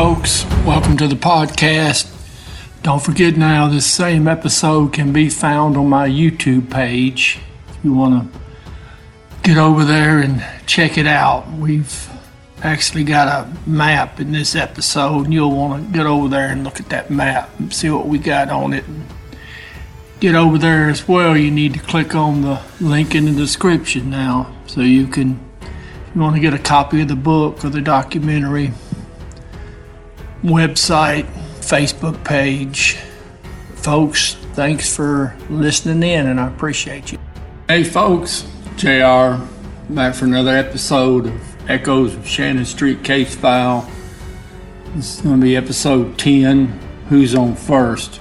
folks. Welcome to the podcast. Don't forget now, this same episode can be found on my YouTube page. If you want to get over there and check it out, we've actually got a map in this episode, and you'll want to get over there and look at that map and see what we got on it. Get over there as well. You need to click on the link in the description now so you can, if you want to get a copy of the book or the documentary, website, Facebook page. Folks, thanks for listening in and I appreciate you. Hey, folks, JR back for another episode of Echoes of Shannon Street Case File. This is going to be episode 10 Who's on First?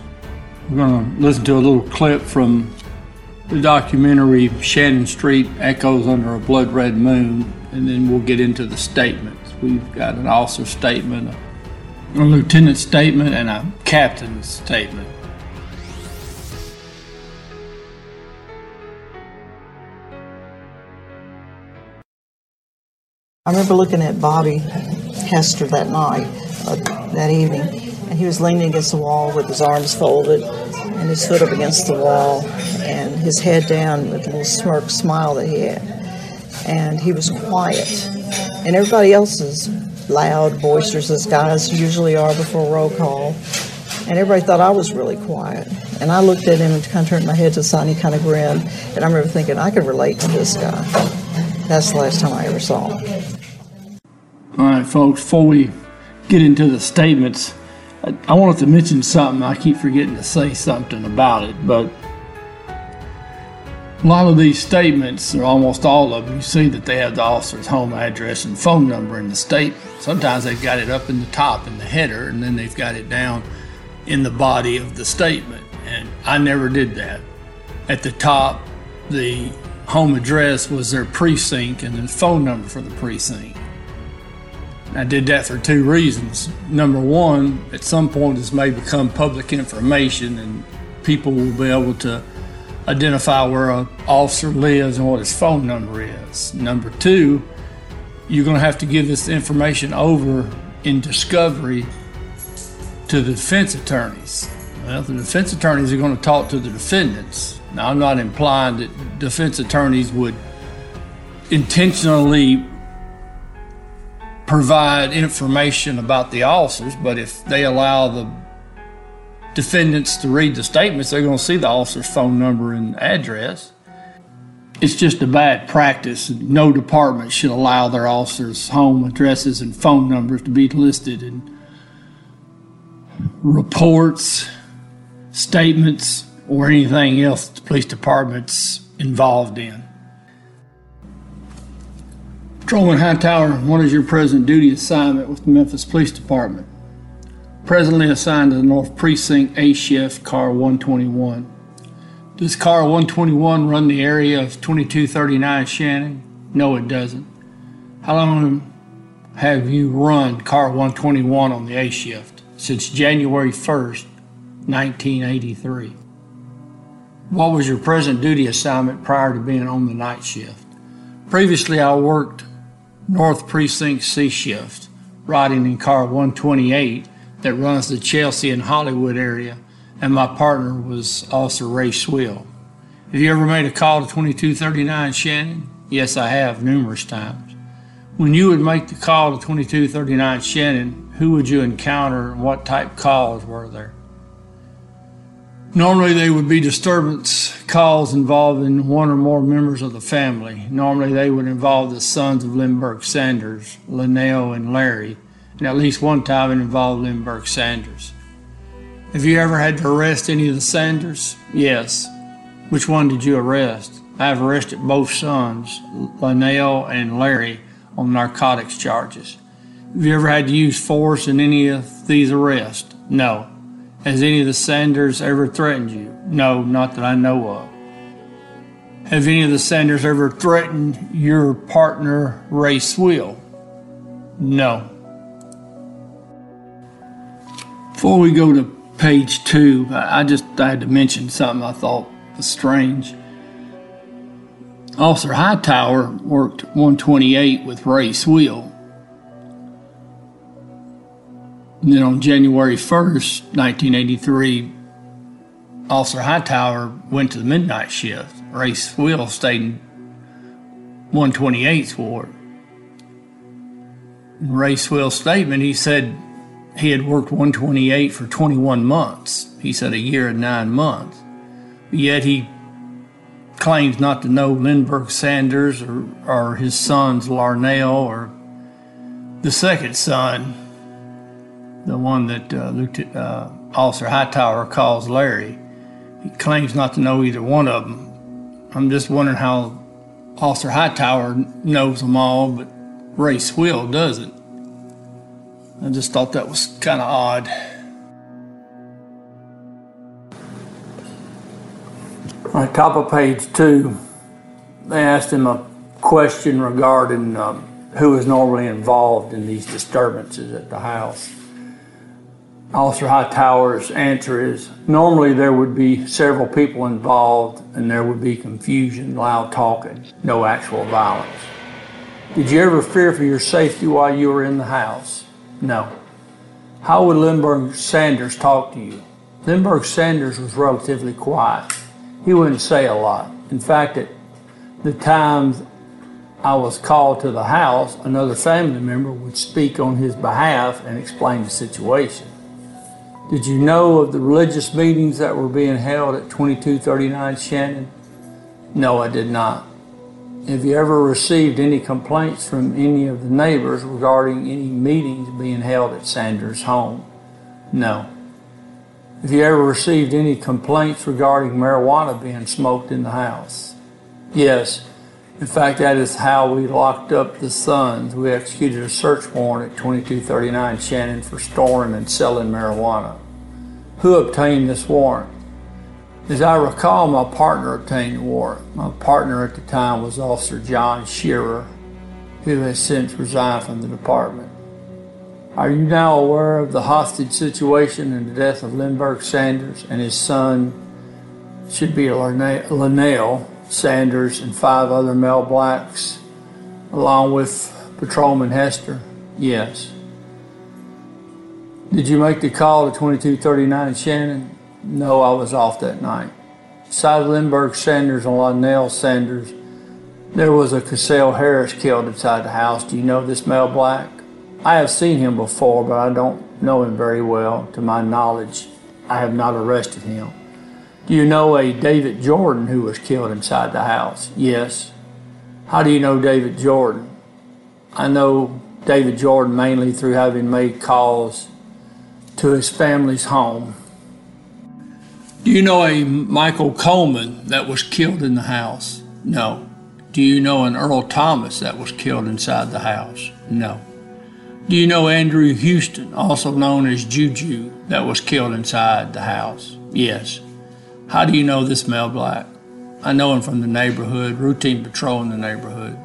We're going to listen to a little clip from the documentary Shannon Street Echoes Under a Blood Red Moon, and then we'll get into the statements. We've got an officer statement, a lieutenant's statement and a captain's statement. I remember looking at Bobby Hester that night, uh, that evening, and he was leaning against the wall with his arms folded and his foot up against the wall and his head down with a little smirk smile that he had. And he was quiet. And everybody else is loud, boisterous, as guys usually are before roll call. And everybody thought I was really quiet. And I looked at him and kind of turned my head to he kind of grinned. And I remember thinking, I could relate to this guy. That's the last time I ever saw him. All right, folks, before we get into the statements, I, I wanted to mention something. I keep forgetting to say something about it, but a lot of these statements, or almost all of them, you see that they have the officer's home address and phone number in the statement. Sometimes they've got it up in the top in the header, and then they've got it down in the body of the statement. And I never did that. At the top, the home address was their precinct and the phone number for the precinct. I did that for two reasons. Number one, at some point, this may become public information, and people will be able to identify where an officer lives and what his phone number is. Number two, you're going to have to give this information over in discovery to the defense attorneys. Well, the defense attorneys are going to talk to the defendants. Now, I'm not implying that defense attorneys would intentionally provide information about the officers, but if they allow the defendants to read the statements, they're going to see the officer's phone number and address. It's just a bad practice. No department should allow their officers' home addresses and phone numbers to be listed in reports, statements, or anything else the police department's involved in. Patrolman Hightower, what is your present duty assignment with the Memphis Police Department? Presently assigned to the North Precinct A shift, car 121. Does car 121 run the area of 2239 Shannon? No, it doesn't. How long have you run car 121 on the A shift? Since January 1st, 1983. What was your present duty assignment prior to being on the night shift? Previously, I worked North Precinct C shift, riding in car 128 that runs the Chelsea and Hollywood area, and my partner was Officer Ray Schwill. Have you ever made a call to 2239 Shannon? Yes, I have numerous times. When you would make the call to 2239 Shannon, who would you encounter and what type calls were there? Normally, they would be disturbance calls involving one or more members of the family. Normally, they would involve the sons of Lindbergh Sanders, Linnell, and Larry, and at least one time it involved Lindbergh Sanders. Have you ever had to arrest any of the Sanders? Yes. Which one did you arrest? I have arrested both sons, Linnell and Larry, on narcotics charges. Have you ever had to use force in any of these arrests? No. Has any of the Sanders ever threatened you? No, not that I know of. Have any of the Sanders ever threatened your partner, Ray Schwill? No. Before we go to page two, I just I had to mention something I thought was strange. Officer Hightower worked 128 with Ray Schwill. And then on January 1st, 1983, Officer Hightower went to the midnight shift. Ray Schwill stayed in 128th Ward. In Ray Schwill's statement, he said he had worked 128 for 21 months. He said a year and nine months. Yet he claims not to know Lindbergh Sanders or, or his sons Larnell or the second son, the one that uh, Lieutenant, uh, Officer Hightower calls Larry. He claims not to know either one of them. I'm just wondering how Officer Hightower knows them all, but Ray Schwill doesn't. I just thought that was kind of odd. On top of page two, they asked him a question regarding um, who is normally involved in these disturbances at the house. Officer Hightower's answer is normally there would be several people involved and there would be confusion, loud talking, no actual violence. Did you ever fear for your safety while you were in the house? No. How would Lindbergh Sanders talk to you? Lindbergh Sanders was relatively quiet. He wouldn't say a lot. In fact, at the times I was called to the house, another family member would speak on his behalf and explain the situation. Did you know of the religious meetings that were being held at 2239 Shannon? No, I did not. Have you ever received any complaints from any of the neighbors regarding any meetings being held at Sanders' home? No. Have you ever received any complaints regarding marijuana being smoked in the house? Yes. In fact, that is how we locked up the sons. We executed a search warrant at 2239 Shannon for storing and selling marijuana. Who obtained this warrant? As I recall, my partner obtained the warrant. My partner at the time was Officer John Shearer, who has since resigned from the department. Are you now aware of the hostage situation and the death of Lindbergh Sanders and his son, should be Linnell, Sanders, and five other male blacks, along with Patrolman Hester? Yes. Did you make the call to 2239 Shannon? No, I was off that night. Besides Lindbergh Sanders and Linnell Sanders, there was a Cassell Harris killed inside the house. Do you know this male black? I have seen him before, but I don't know him very well. To my knowledge, I have not arrested him. Do you know a David Jordan who was killed inside the house? Yes. How do you know David Jordan? I know David Jordan mainly through having made calls to his family's home. Do you know a Michael Coleman that was killed in the house? No. Do you know an Earl Thomas that was killed inside the house? No. Do you know Andrew Houston, also known as Juju, that was killed inside the house? Yes. How do you know this male black? I know him from the neighborhood, routine patrol in the neighborhood.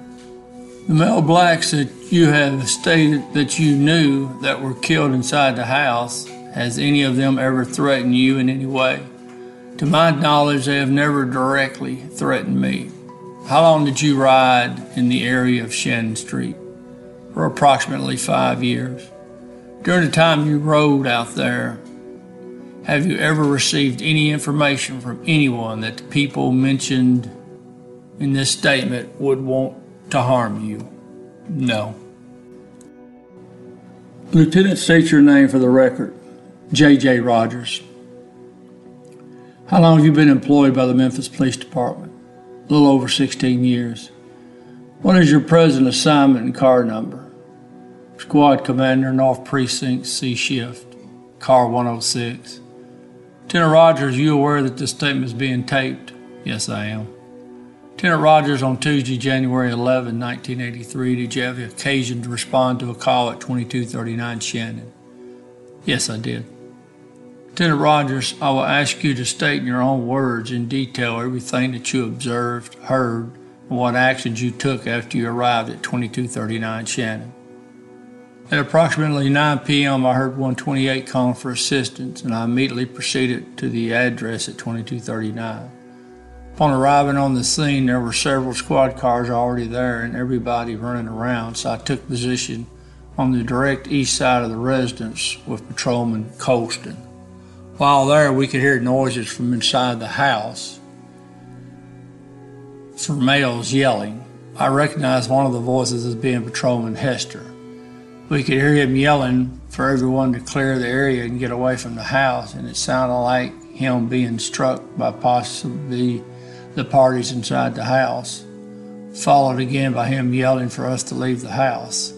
The male blacks that you have stated that you knew that were killed inside the house, has any of them ever threatened you in any way? To my knowledge, they have never directly threatened me. How long did you ride in the area of Shannon Street? For approximately five years. During the time you rode out there, have you ever received any information from anyone that the people mentioned in this statement would want to harm you? No. Lieutenant, state your name for the record. J.J. Rogers. How long have you been employed by the Memphis Police Department? A little over 16 years. What is your present assignment and car number? Squad Commander, North Precinct, C Shift, Car 106. Lieutenant Rogers, you aware that this statement is being taped? Yes, I am. Lieutenant Rogers, on Tuesday, January 11, 1983, did you have the occasion to respond to a call at 2239 Shannon? Yes, I did. Lieutenant Rogers, I will ask you to state in your own words in detail everything that you observed, heard, and what actions you took after you arrived at 2239 Shannon. At approximately 9 p.m., I heard 128 calling for assistance, and I immediately proceeded to the address at 2239. Upon arriving on the scene, there were several squad cars already there and everybody running around, so I took position on the direct east side of the residence with Patrolman Colston. While there, we could hear noises from inside the house for males yelling. I recognized one of the voices as being Patrolman Hester. We could hear him yelling for everyone to clear the area and get away from the house, and it sounded like him being struck by possibly the parties inside the house, followed again by him yelling for us to leave the house.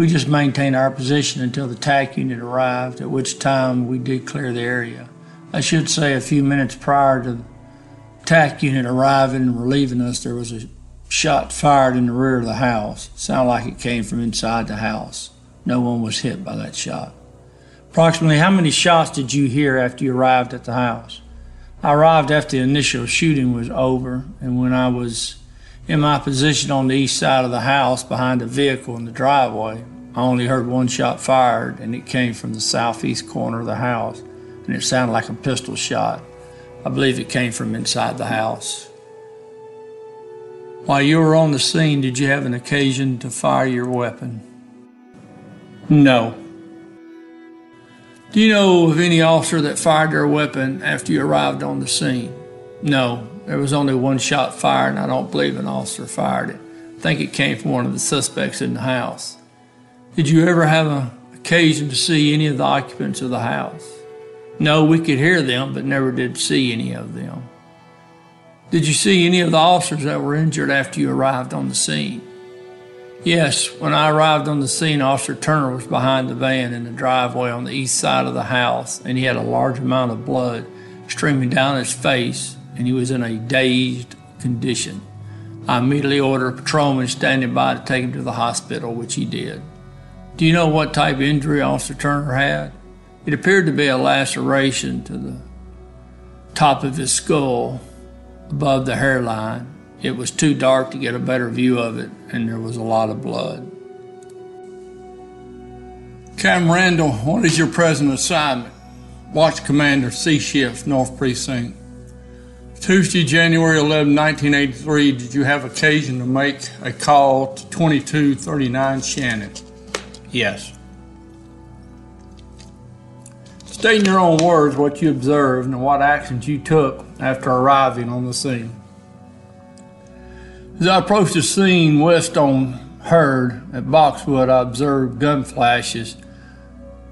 We just maintained our position until the TAC unit arrived, at which time we did clear the area. I should say a few minutes prior to the TAC unit arriving and relieving us, there was a shot fired in the rear of the house. Sounded like it came from inside the house. No one was hit by that shot. Approximately how many shots did you hear after you arrived at the house? I arrived after the initial shooting was over, and when I was in my position on the east side of the house behind the vehicle in the driveway, I only heard one shot fired, and it came from the southeast corner of the house, and it sounded like a pistol shot. I believe it came from inside the house. While you were on the scene, did you have an occasion to fire your weapon? No. Do you know of any officer that fired their weapon after you arrived on the scene? No, there was only one shot fired, and I don't believe an officer fired it. I think it came from one of the suspects in the house. Did you ever have an occasion to see any of the occupants of the house? No, we could hear them, but never did see any of them. Did you see any of the officers that were injured after you arrived on the scene? Yes, when I arrived on the scene, Officer Turner was behind the van in the driveway on the east side of the house, and he had a large amount of blood streaming down his face, and he was in a dazed condition. I immediately ordered a patrolman standing by to take him to the hospital, which he did. Do you know what type of injury Officer Turner had? It appeared to be a laceration to the top of his skull above the hairline it was too dark to get a better view of it, and there was a lot of blood. Cam Randall, what is your present assignment? Watch Commander C Shift, North Precinct. Tuesday, January 11, 1983, did you have occasion to make a call to 2239 Shannon? Yes. State in your own words what you observed and what actions you took after arriving on the scene. As I approached the scene west on Heard at Boxwood, I observed gun flashes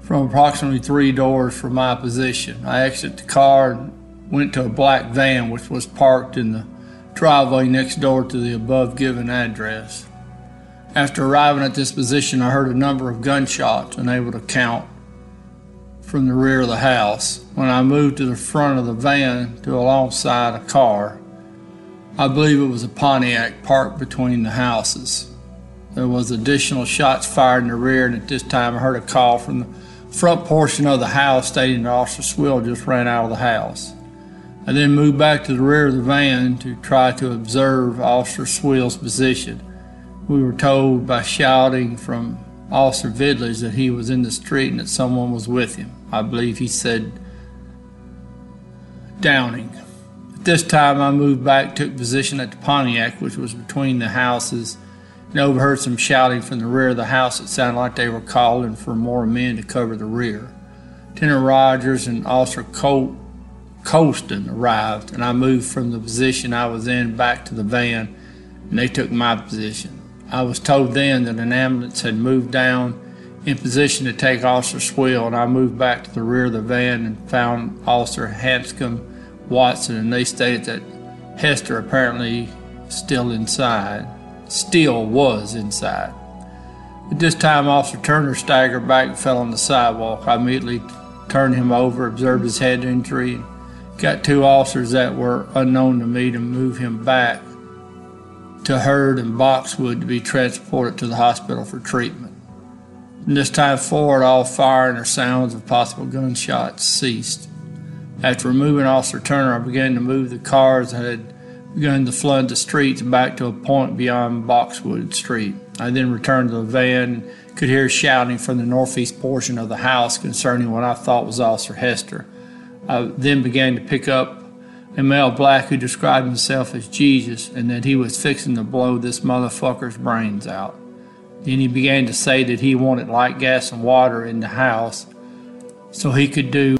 from approximately three doors from my position. I exited the car and went to a black van which was parked in the driveway next door to the above given address. After arriving at this position, I heard a number of gunshots, unable to count from the rear of the house. When I moved to the front of the van to alongside a car, I believe it was a Pontiac parked between the houses. There was additional shots fired in the rear, and at this time I heard a call from the front portion of the house stating that Officer Schwill just ran out of the house. I then moved back to the rear of the van to try to observe Officer Schwill's position. We were told by shouting from Officer Vidlage that he was in the street and that someone was with him. I believe he said Downing. At this time, I moved back, took position at the Pontiac, which was between the houses, and overheard some shouting from the rear of the house. It sounded like they were calling for more men to cover the rear. Lieutenant Rogers and Officer Col- Colston arrived, and I moved from the position I was in back to the van, and they took my position. I was told then that an ambulance had moved down in position to take Officer Schwill, and I moved back to the rear of the van and found Officer Hanscom Watson, and they stated that Hester apparently still inside, still was inside. At this time, Officer Turner staggered back and fell on the sidewalk. I immediately turned him over, observed his head injury, got two officers that were unknown to me to move him back to Heard and Boxwood to be transported to the hospital for treatment. From this time forward, all firing or sounds of possible gunshots ceased. After removing Officer Turner, I began to move the cars that had begun to flood the streets back to a point beyond Boxwood Street. I then returned to the van and could hear shouting from the northeast portion of the house concerning what I thought was Officer Hester. I then began to pick up a male black who described himself as Jesus and that he was fixing to blow this motherfucker's brains out. Then he began to say that he wanted light, gas, and water in the house so he could do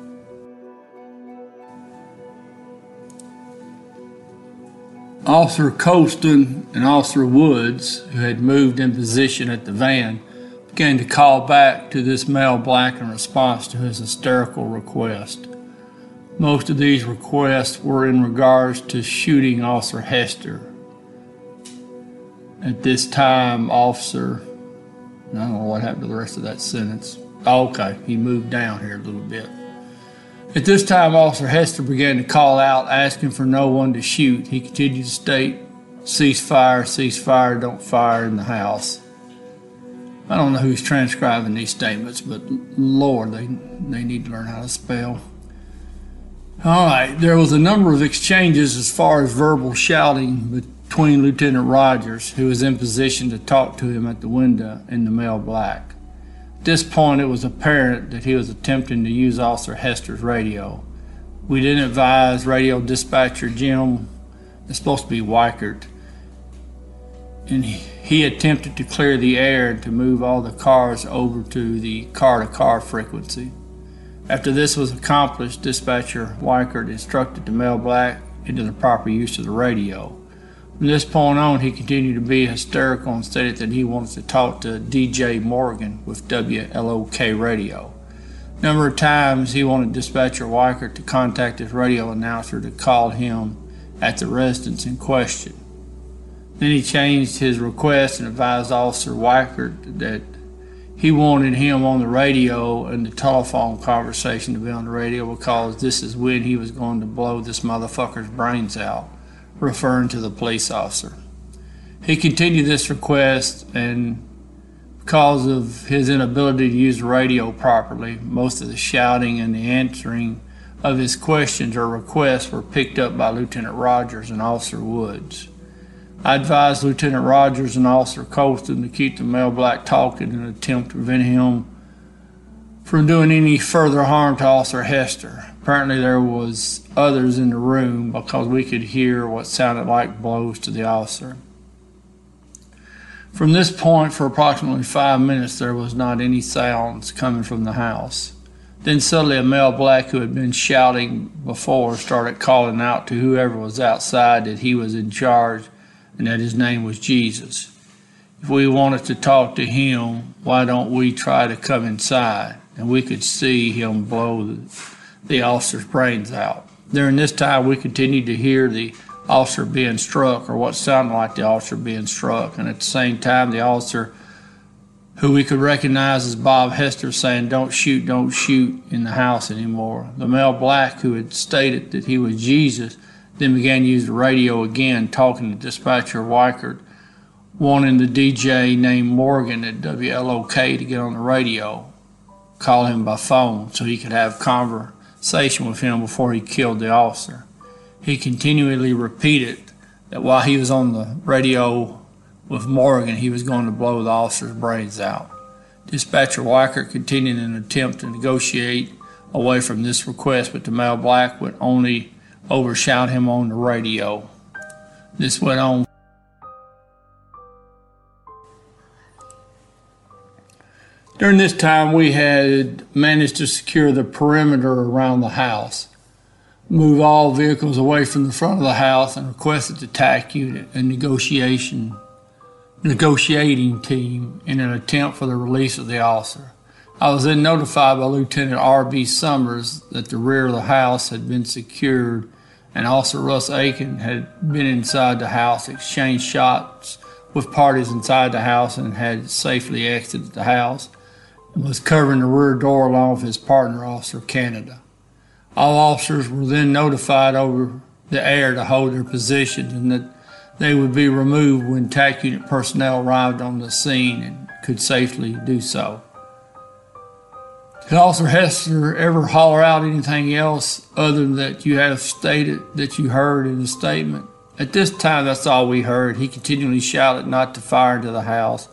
Officer Colston and Officer Woods, who had moved in position at the van, began to call back to this male black in response to his hysterical request. Most of these requests were in regards to shooting Officer Hester. At this time, Officer, I don't know what happened to the rest of that sentence. Oh, okay, he moved down here a little bit. At this time, Officer Hester began to call out, asking for no one to shoot. He continued to state, cease fire, cease fire, don't fire in the house. I don't know who's transcribing these statements, but Lord, they, they need to learn how to spell. All right, there was a number of exchanges as far as verbal shouting between Lieutenant Rogers, who was in position to talk to him at the window, and the male black. At this point, it was apparent that he was attempting to use Officer Hester's radio. We didn't advise radio dispatcher Jim, it's supposed to be Weichert, and he attempted to clear the air to move all the cars over to the car to car frequency. After this was accomplished, dispatcher Weichert instructed the male black into the proper use of the radio. From this point on, he continued to be hysterical and stated that he wanted to talk to DJ Morgan with WLOK radio. Number of times he wanted dispatcher Weichert to contact his radio announcer to call him at the residence in question. Then he changed his request and advised Officer Weichert that he wanted him on the radio and the telephone conversation to be on the radio because this is when he was going to blow this motherfucker's brains out, referring to the police officer. He continued this request, and because of his inability to use the radio properly, most of the shouting and the answering of his questions or requests were picked up by Lieutenant Rogers and Officer Woods. I advised Lieutenant Rogers and Officer Colston to keep the male black talking in an attempt to prevent him from doing any further harm to Officer Hester. Apparently there was others in the room because we could hear what sounded like blows to the officer. From this point for approximately five minutes there was not any sounds coming from the house. Then suddenly a male black who had been shouting before started calling out to whoever was outside that he was in charge and that his name was Jesus. If we wanted to talk to him, why don't we try to come inside? And we could see him blow the, the officer's brains out. During this time, we continued to hear the officer being struck, or what sounded like the officer being struck. And at the same time, the officer, who we could recognize as Bob Hester, saying, Don't shoot, don't shoot in the house anymore. The male black who had stated that he was Jesus then began to use the radio again, talking to dispatcher Weichert, wanting the DJ named Morgan at WLOK to get on the radio, call him by phone so he could have conversation with him before he killed the officer. He continually repeated that while he was on the radio with Morgan, he was going to blow the officer's brains out. Dispatcher Weichert continued an attempt to negotiate away from this request, but the male black would only overshout him on the radio. This went on. During this time, we had managed to secure the perimeter around the house, move all vehicles away from the front of the house, and requested the TAC unit and negotiation negotiating team in an attempt for the release of the officer. I was then notified by Lieutenant R.B. Summers that the rear of the house had been secured and Officer Russ Aiken had been inside the house, exchanged shots with parties inside the house, and had safely exited the house and was covering the rear door along with his partner, Officer Canada. All officers were then notified over the air to hold their positions and that they would be removed when TAC unit personnel arrived on the scene and could safely do so. Did Officer Hester ever holler out anything else other than that you have stated that you heard in the statement? At this time, that's all we heard. He continually shouted not to fire into the house.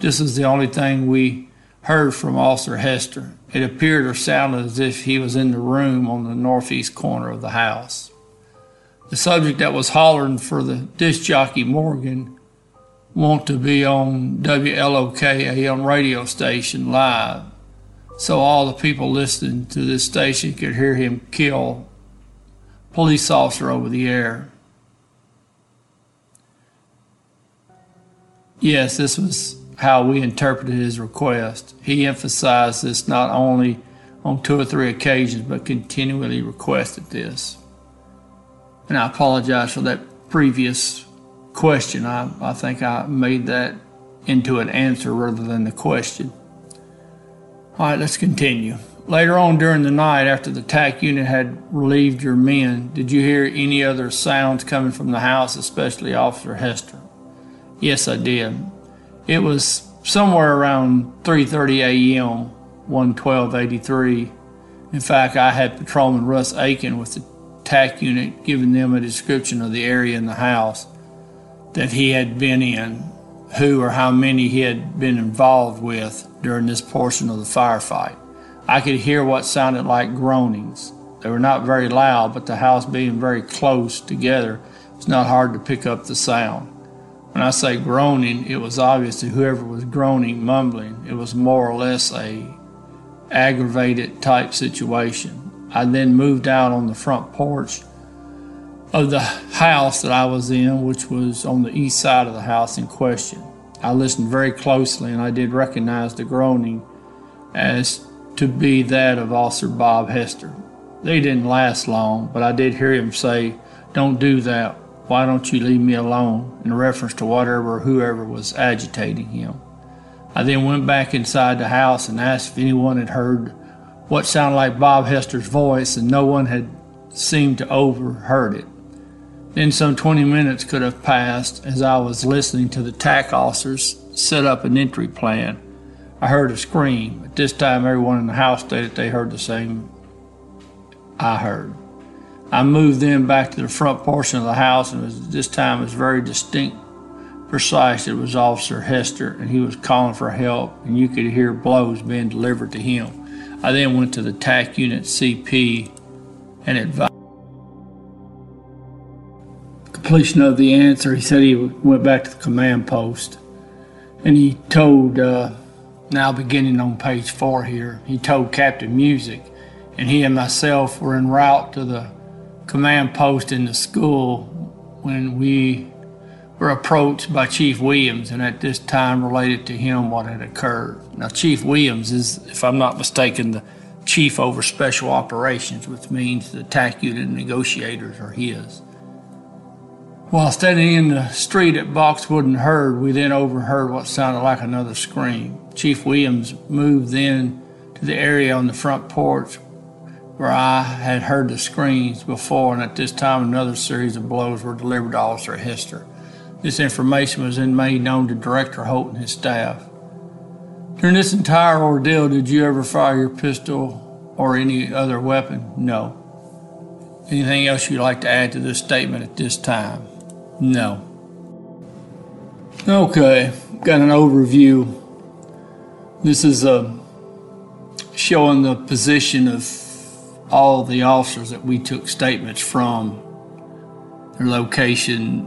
This is the only thing we heard from Officer Hester. It appeared or sounded as if he was in the room on the northeast corner of the house. The subject that was hollering for the disc jockey Morgan want to be on WLOK AM radio station live so all the people listening to this station could hear him kill police officer over the air. Yes, this was how we interpreted his request. He emphasized this not only on two or three occasions, but continually requested this. And I apologize for that previous question. I, I think I made that into an answer rather than the question. All right, let's continue. Later on during the night, after the TAC unit had relieved your men, did you hear any other sounds coming from the house, especially Officer Hester? Yes, I did. It was somewhere around 3:30 a.m. 11283. In fact, I had Patrolman Russ Aiken with the TAC unit giving them a description of the area in the house that he had been in, who or how many he had been involved with during this portion of the firefight. I could hear what sounded like groanings. They were not very loud, but the house being very close together, was not hard to pick up the sound. When I say groaning, it was obvious that whoever was groaning, mumbling, it was more or less a aggravated type situation. I then moved out on the front porch of the house that I was in, which was on the east side of the house in question. I listened very closely and I did recognize the groaning as to be that of Officer Bob Hester. They didn't last long, but I did hear him say, Don't do that. Why don't you leave me alone? in reference to whatever or whoever was agitating him. I then went back inside the house and asked if anyone had heard what sounded like Bob Hester's voice, and no one had seemed to overheard it. Then some 20 minutes could have passed as I was listening to the TAC officers set up an entry plan. I heard a scream. At this time, everyone in the house stated they heard the same I heard. I moved then back to the front portion of the house, and was, this time it was very distinct, precise. It was Officer Hester, and he was calling for help, and you could hear blows being delivered to him. I then went to the TAC unit CP and advised completion of the answer, he said he went back to the command post and he told, uh, now beginning on page four here, he told Captain Music, and he and myself were en route to the command post in the school when we were approached by Chief Williams, and at this time related to him what had occurred. Now, Chief Williams is, if I'm not mistaken, the chief over special operations, which means the TAC unit negotiators are his. While standing in the street at Boxwood and Hurd, we then overheard what sounded like another scream. Chief Williams moved then to the area on the front porch where I had heard the screams before, and at this time another series of blows were delivered to Officer Hester. This information was then made known to Director Holt and his staff. During this entire ordeal, did you ever fire your pistol or any other weapon? No. Anything else you'd like to add to this statement at this time? No. Okay, got an overview. This is uh, showing the position of all the officers that we took statements from, their location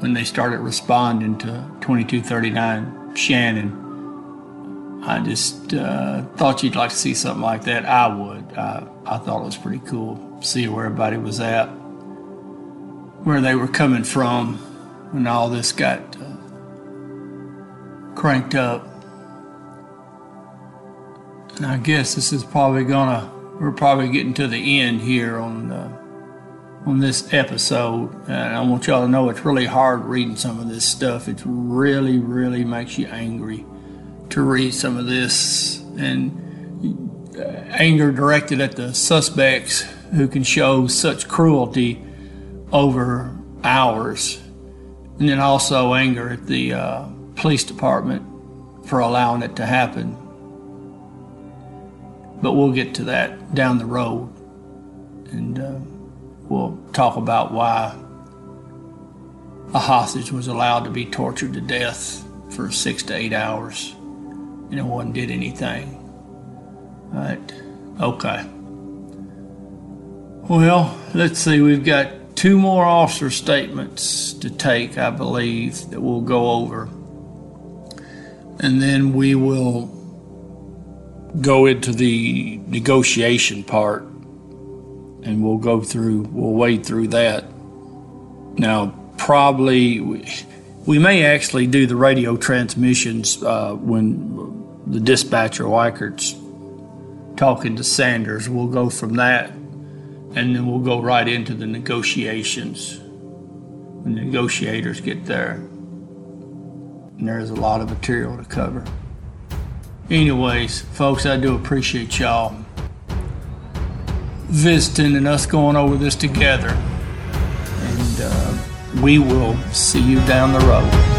when they started responding to 2239 Shannon. I just uh, thought you'd like to see something like that. I would. I, I thought it was pretty cool. See where everybody was at where they were coming from when all this got uh, cranked up. And I guess this is probably gonna, we're probably getting to the end here on uh, on this episode. And I want y'all to know it's really hard reading some of this stuff. It really, really makes you angry to read some of this. And uh, anger directed at the suspects who can show such cruelty over hours. And then also anger at the uh, police department for allowing it to happen. But we'll get to that down the road. And uh, we'll talk about why a hostage was allowed to be tortured to death for six to eight hours and no one did anything. All right. Okay. Well, let's see. We've got two more officer statements to take, I believe, that we'll go over. and then we will go into the negotiation part and we'll go through, we'll wade through that. Now, probably we, we may actually do the radio transmissions uh, when the dispatcher Weichert's talking to Sanders. We'll go from that and then we'll go right into the negotiations when the negotiators get there. And there's a lot of material to cover. Anyways, folks, I do appreciate y'all visiting and us going over this together. And uh, we will see you down the road.